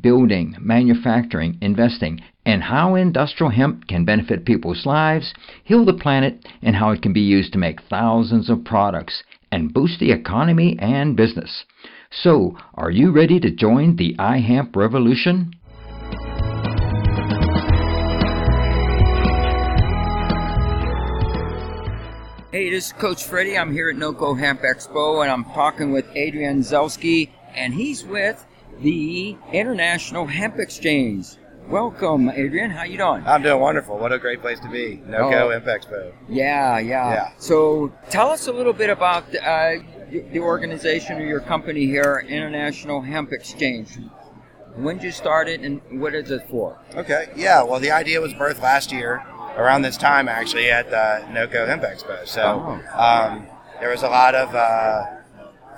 building, manufacturing, investing, and how industrial hemp can benefit people's lives, heal the planet, and how it can be used to make thousands of products and boost the economy and business. So, are you ready to join the iHemp revolution? Hey, this is Coach Freddie. I'm here at NOCO Hemp Expo, and I'm talking with Adrian Zelski, and he's with the International Hemp Exchange. Welcome, Adrian. How you doing? I'm doing wonderful. What a great place to be. NOCO oh, Hemp Expo. Yeah, yeah, yeah. So tell us a little bit about uh, the organization or your company here, International Hemp Exchange. When did you start it and what is it for? Okay, yeah. Well, the idea was birthed last year around this time, actually, at the NOCO Hemp Expo. So oh. um, there was a lot of. Uh,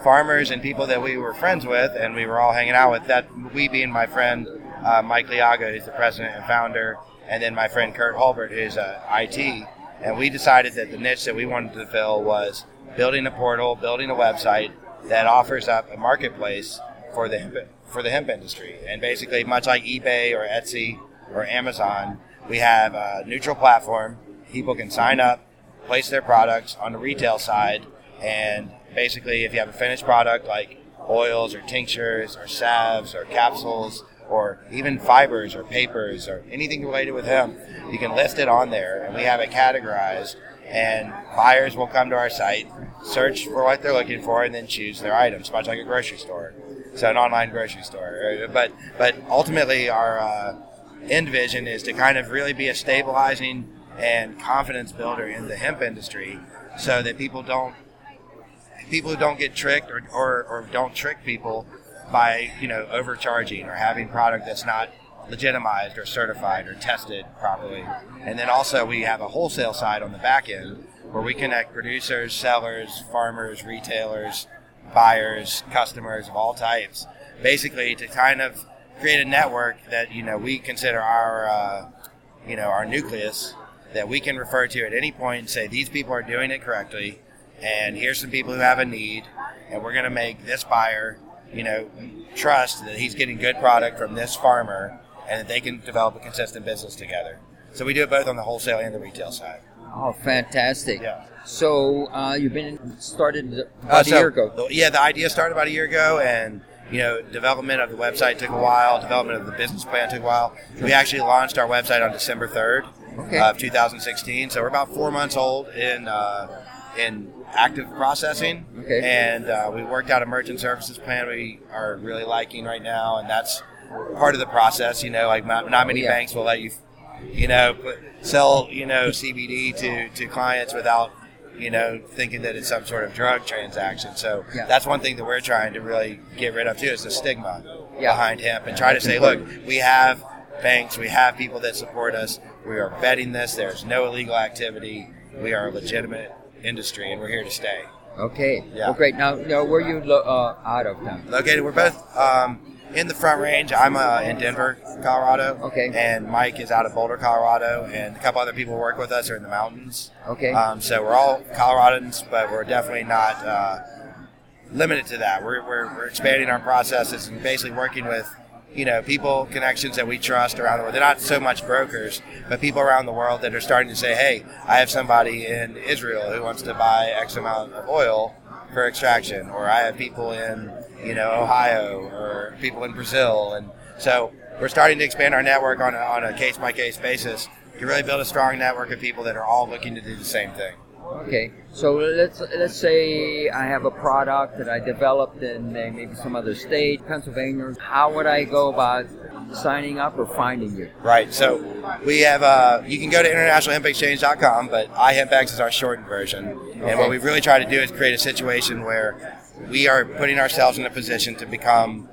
farmers and people that we were friends with, and we were all hanging out with. That we being my friend uh, Mike Liaga, who's the president and founder, and then my friend Kurt Hulbert, who's uh, IT. And we decided that the niche that we wanted to fill was building a portal, building a website that offers up a marketplace for the hemp, for the hemp industry. And basically, much like eBay or Etsy or Amazon, we have a neutral platform. People can sign up, place their products on the retail side, and basically, if you have a finished product like oils or tinctures or salves or capsules or even fibers or papers or anything related with hemp, you can list it on there and we have it categorized and buyers will come to our site, search for what they're looking for, and then choose their items, much like a grocery store. So an online grocery store. But but ultimately, our uh, end vision is to kind of really be a stabilizing and confidence builder in the hemp industry, so that people don't people who don't get tricked or, or, or don't trick people by you know overcharging or having product that's not legitimized or certified or tested properly. And then also we have a wholesale side on the back end where we connect producers, sellers, farmers, retailers, buyers, customers of all types, basically to kind of create a network that you know we consider our uh, you know our nucleus that we can refer to at any point and say these people are doing it correctly and here's some people who have a need, and we're going to make this buyer, you know, trust that he's getting good product from this farmer, and that they can develop a consistent business together. So we do it both on the wholesale and the retail side. Oh, fantastic! Yeah. So uh, you've been started about uh, so, a year ago. The, yeah, the idea started about a year ago, and you know, development of the website took a while. Development of the business plan took a while. We actually launched our website on December third okay. of 2016. So we're about four months old in uh, in active processing. Okay. And uh, we worked out a merchant services plan we are really liking right now, and that's part of the process. You know, like not, not many yeah. banks will let you, you know, put, sell you know CBD to to clients without you know thinking that it's some sort of drug transaction. So yeah. that's one thing that we're trying to really get rid of too is the stigma yeah. behind hemp and try to say, look, we have banks, we have people that support us. We are vetting this. There's no illegal activity. We are legitimate industry, and we're here to stay. Okay. Yeah. Well, great. Now, now where are you lo- uh, out of town? Located. We're both um, in the Front Range. I'm uh, in Denver, Colorado. Okay. And Mike is out of Boulder, Colorado, and a couple other people who work with us are in the mountains. Okay. Um, so we're all Coloradans, but we're definitely not uh, limited to that. We're, we're, we're expanding our processes and basically working with you know, people, connections that we trust around the world. They're not so much brokers, but people around the world that are starting to say, hey, I have somebody in Israel who wants to buy X amount of oil for extraction, or I have people in, you know, Ohio, or people in Brazil. And so we're starting to expand our network on a, on a case by case basis to really build a strong network of people that are all looking to do the same thing. Okay, so let's let's say I have a product that I developed in maybe some other state, Pennsylvania. How would I go about signing up or finding you? Right. So we have uh, you can go to internationalhempexchange.com, but iHempX is our shortened version. Okay. And what we've really tried to do is create a situation where we are putting ourselves in a position to become,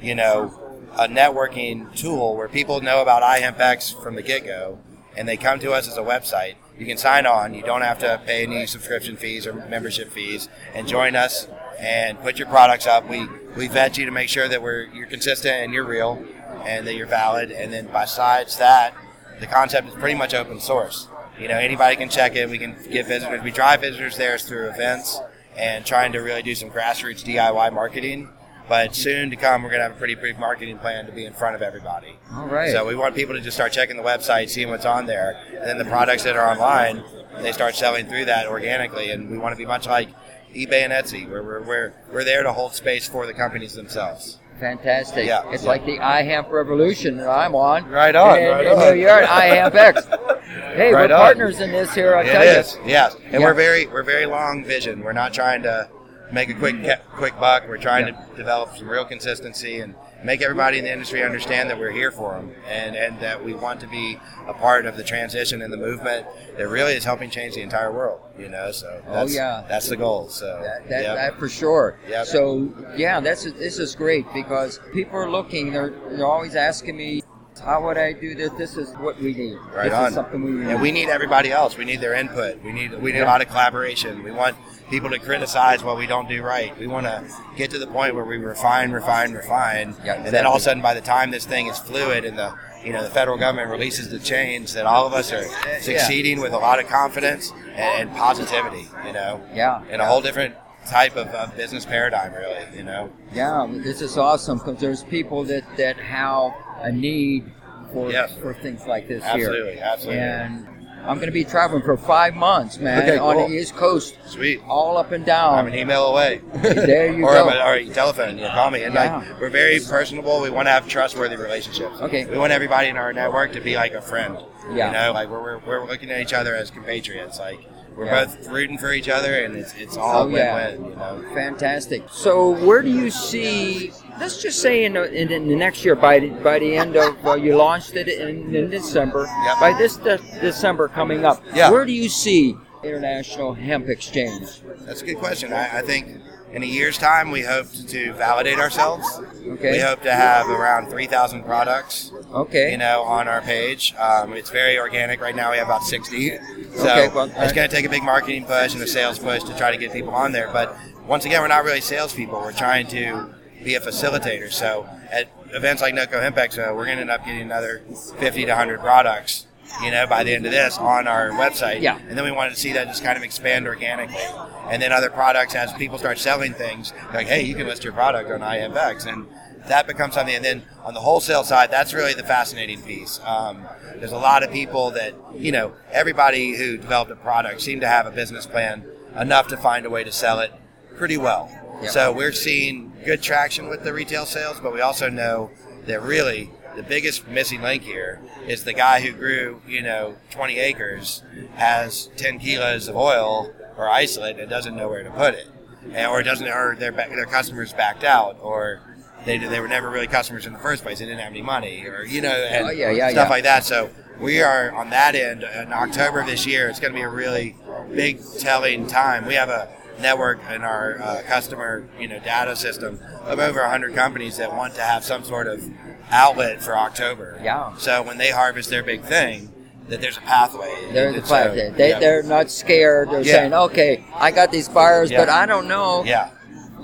you know, a networking tool where people know about iHempX from the get go, and they come to us as a website you can sign on. You don't have to pay any subscription fees or membership fees, and join us and put your products up. We we vet you to make sure that we're you're consistent and you're real, and that you're valid. And then besides that, the concept is pretty much open source. You know, anybody can check it. We can get visitors. We drive visitors there through events and trying to really do some grassroots DIY marketing. But soon to come, we're going to have a pretty big marketing plan to be in front of everybody. All right. So we want people to just start checking the website, seeing what's on there, and then the products that are online, they start selling through that organically. And we want to be much like eBay and Etsy, where we're, we're, we're there to hold space for the companies themselves. Fantastic. Yeah, it's yeah. like the iHemp revolution that I'm on. Right on, And, right and on. here you are at iHempX. Hey, Right we're on. partners in this here, I It tell is, you. yes, and Yeah. we're very we're very long vision. We're not trying to make a quick mm-hmm. quick buck. We're trying Yeah. to develop some real consistency and make everybody in the industry understand that we're here for them and and that we want to be a part of the transition and the movement that really is helping change the entire world. You know, so Oh, that's, yeah. that's the goal. So That, that, yep. that for sure. Yep. So yeah, that's this is great because people are looking. They're they're always asking me, how would I do this? This is what we need. Right this on. is something we need. And we need everybody else. We need their input. We need we need a lot of collaboration. We want people to criticize what we don't do right. We want to get to the point where we refine, refine, refine, Yeah, and then all of a sudden, by the time this thing is fluid and the you know the federal government releases the change, that all of us are succeeding with a lot of confidence and, and positivity. You know, Yeah. in a whole different type of, of business paradigm, really. You know, Yeah, this is awesome because there's people that that have a need for Yes. for things like this absolutely, here. absolutely. Absolutely. And I'm going to be traveling for five months, man, Okay, on cool. the East Coast, Sweet. all up and down. I'm an email away. there you or, go. A, or a telephone, you know, call me. And Yeah. like, we're very personable. We want to have trustworthy relationships. Okay. We want everybody in our network to be like a friend. Yeah. You know, like we're, we're, we're looking at each other as compatriots. Like we're Yeah. both rooting for each other, and it's it's all Oh, yeah. win-win. You know. Fantastic. So, where do you see? Let's just say in the, in, in the next year, by the, by the end of uh, you launched it in, in December. Yep. By this de- December coming up, Yeah. where do you see International Hemp Exchange? That's a good question. I, I think in a year's time, we hope to validate ourselves. Okay. We hope to have around 3,000 products. Okay. you know, on our page. Um, it's very organic right now. We have about 60. So Okay, well, it's uh, going to take a big marketing push and a sales push to try to get people on there. But once again, we're not really salespeople. We're trying to be a facilitator. So at events like NOCO Hemp Expo, we're going to end up getting another 50 to 100 products. You know, by the end of this on our website, Yeah. and then we wanted to see that just kind of expand organically, and then other products as people start selling things, like hey, you can list your product on IMX, and that becomes something. And then on the wholesale side, that's really the fascinating piece. Um, there's a lot of people that, you know, everybody who developed a product seemed to have a business plan enough to find a way to sell it pretty well. Yeah. So we're seeing good traction with the retail sales, but we also know that really the biggest missing link here is the guy who grew, you know, 20 acres has 10 kilos of oil or isolate and doesn't know where to put it, and, or doesn't, or their their customers backed out, or they, they were never really customers in the first place. They didn't have any money, or you know, and Oh, yeah, yeah, stuff yeah. like that. So we are on that end in October of this year. It's going to be a really big telling time. We have a network in our uh, customer you know data system of over 100 companies that want to have some sort of outlet for October. Yeah. So when they harvest their big thing, that there's a pathway. They're the And so. They, yeah. They're not scared. They're Yeah. saying, okay, I got these buyers, Yeah. but I don't know. Yeah,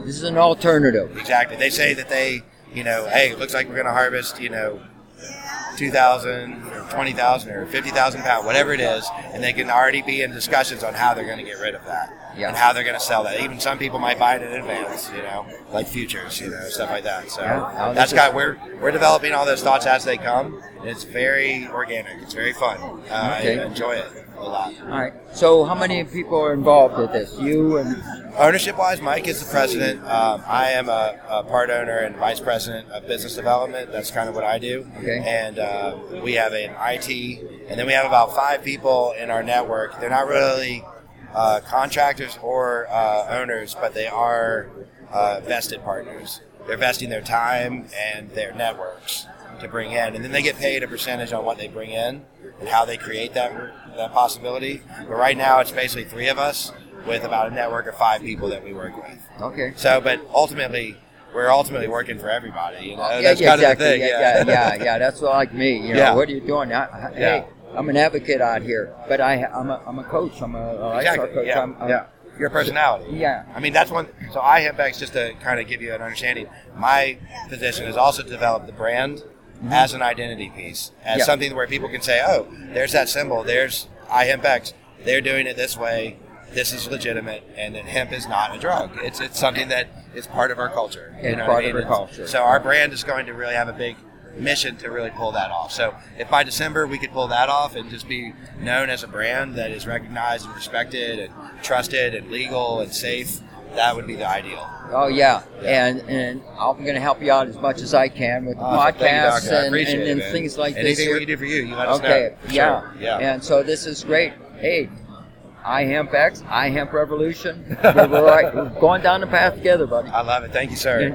This is an alternative. exactly. They say that they, you know, hey, it looks like we're going to harvest, you know, 2,000 or 20,000 or 50,000 pounds, whatever it is, and they can already be in discussions on how they're going to get rid of that Yeah. and how they're going to sell that. Even some people might buy it in advance, you know, like futures, you know, stuff like that. So Yeah. That's got we're we're developing all those thoughts as they come. And it's very organic. It's very fun. Uh, Okay. I enjoy it a lot. All right. So, how many people are involved with this? You and Ownership wise, Mike is the president. Um, I am a, a part owner and vice president of business development. That's kind of what I do. Okay. And uh, we have an IT, and then we have about five people in our network. They're not really uh, contractors or uh, owners, but they are uh, vested partners. They're vesting their time and their networks to bring in, and then they get paid a percentage on what they bring in and how they create that that possibility. But right now, it's basically three of us with about a network of five people that we work with. okay. So, but ultimately, we're ultimately working for everybody. You know, yeah, that's yeah, kind exactly. of the thing. yeah, yeah, yeah, yeah. That's like me. You know, Yeah. what are you doing? I. Hey, I'm an advocate out here, but I I'm a, I'm a coach. I'm a, exactly. coach. Yeah. I'm, I'm, yeah. Your personality. Yeah. I mean, that's one. So iHempX, just to kind of give you an understanding, my position is also to develop the brand mm-hmm. as an identity piece, as yeah. something where people can say, "Oh, there's that symbol. There's iHempX. They're doing it this way. This is legitimate, and that hemp is not a drug. It's it's something that is part of our culture. It's part of our culture. So our brand is going to really have a big mission to really pull that off. So if by December we could pull that off and just be known as a brand that is recognized and respected and trusted and legal and safe, that would be the ideal. Oh yeah, yeah. and and I'm going to help you out as much as I can with awesome. podcasts you, and, and, and it, things like Anything this. Anything we can do for you, you let us okay. know. Yeah. Sure. yeah, and so this is great. Hey, iHempX, I Hemp Revolution. we're, we're, right, we're going down the path together, buddy. I love it. Thank you, sir.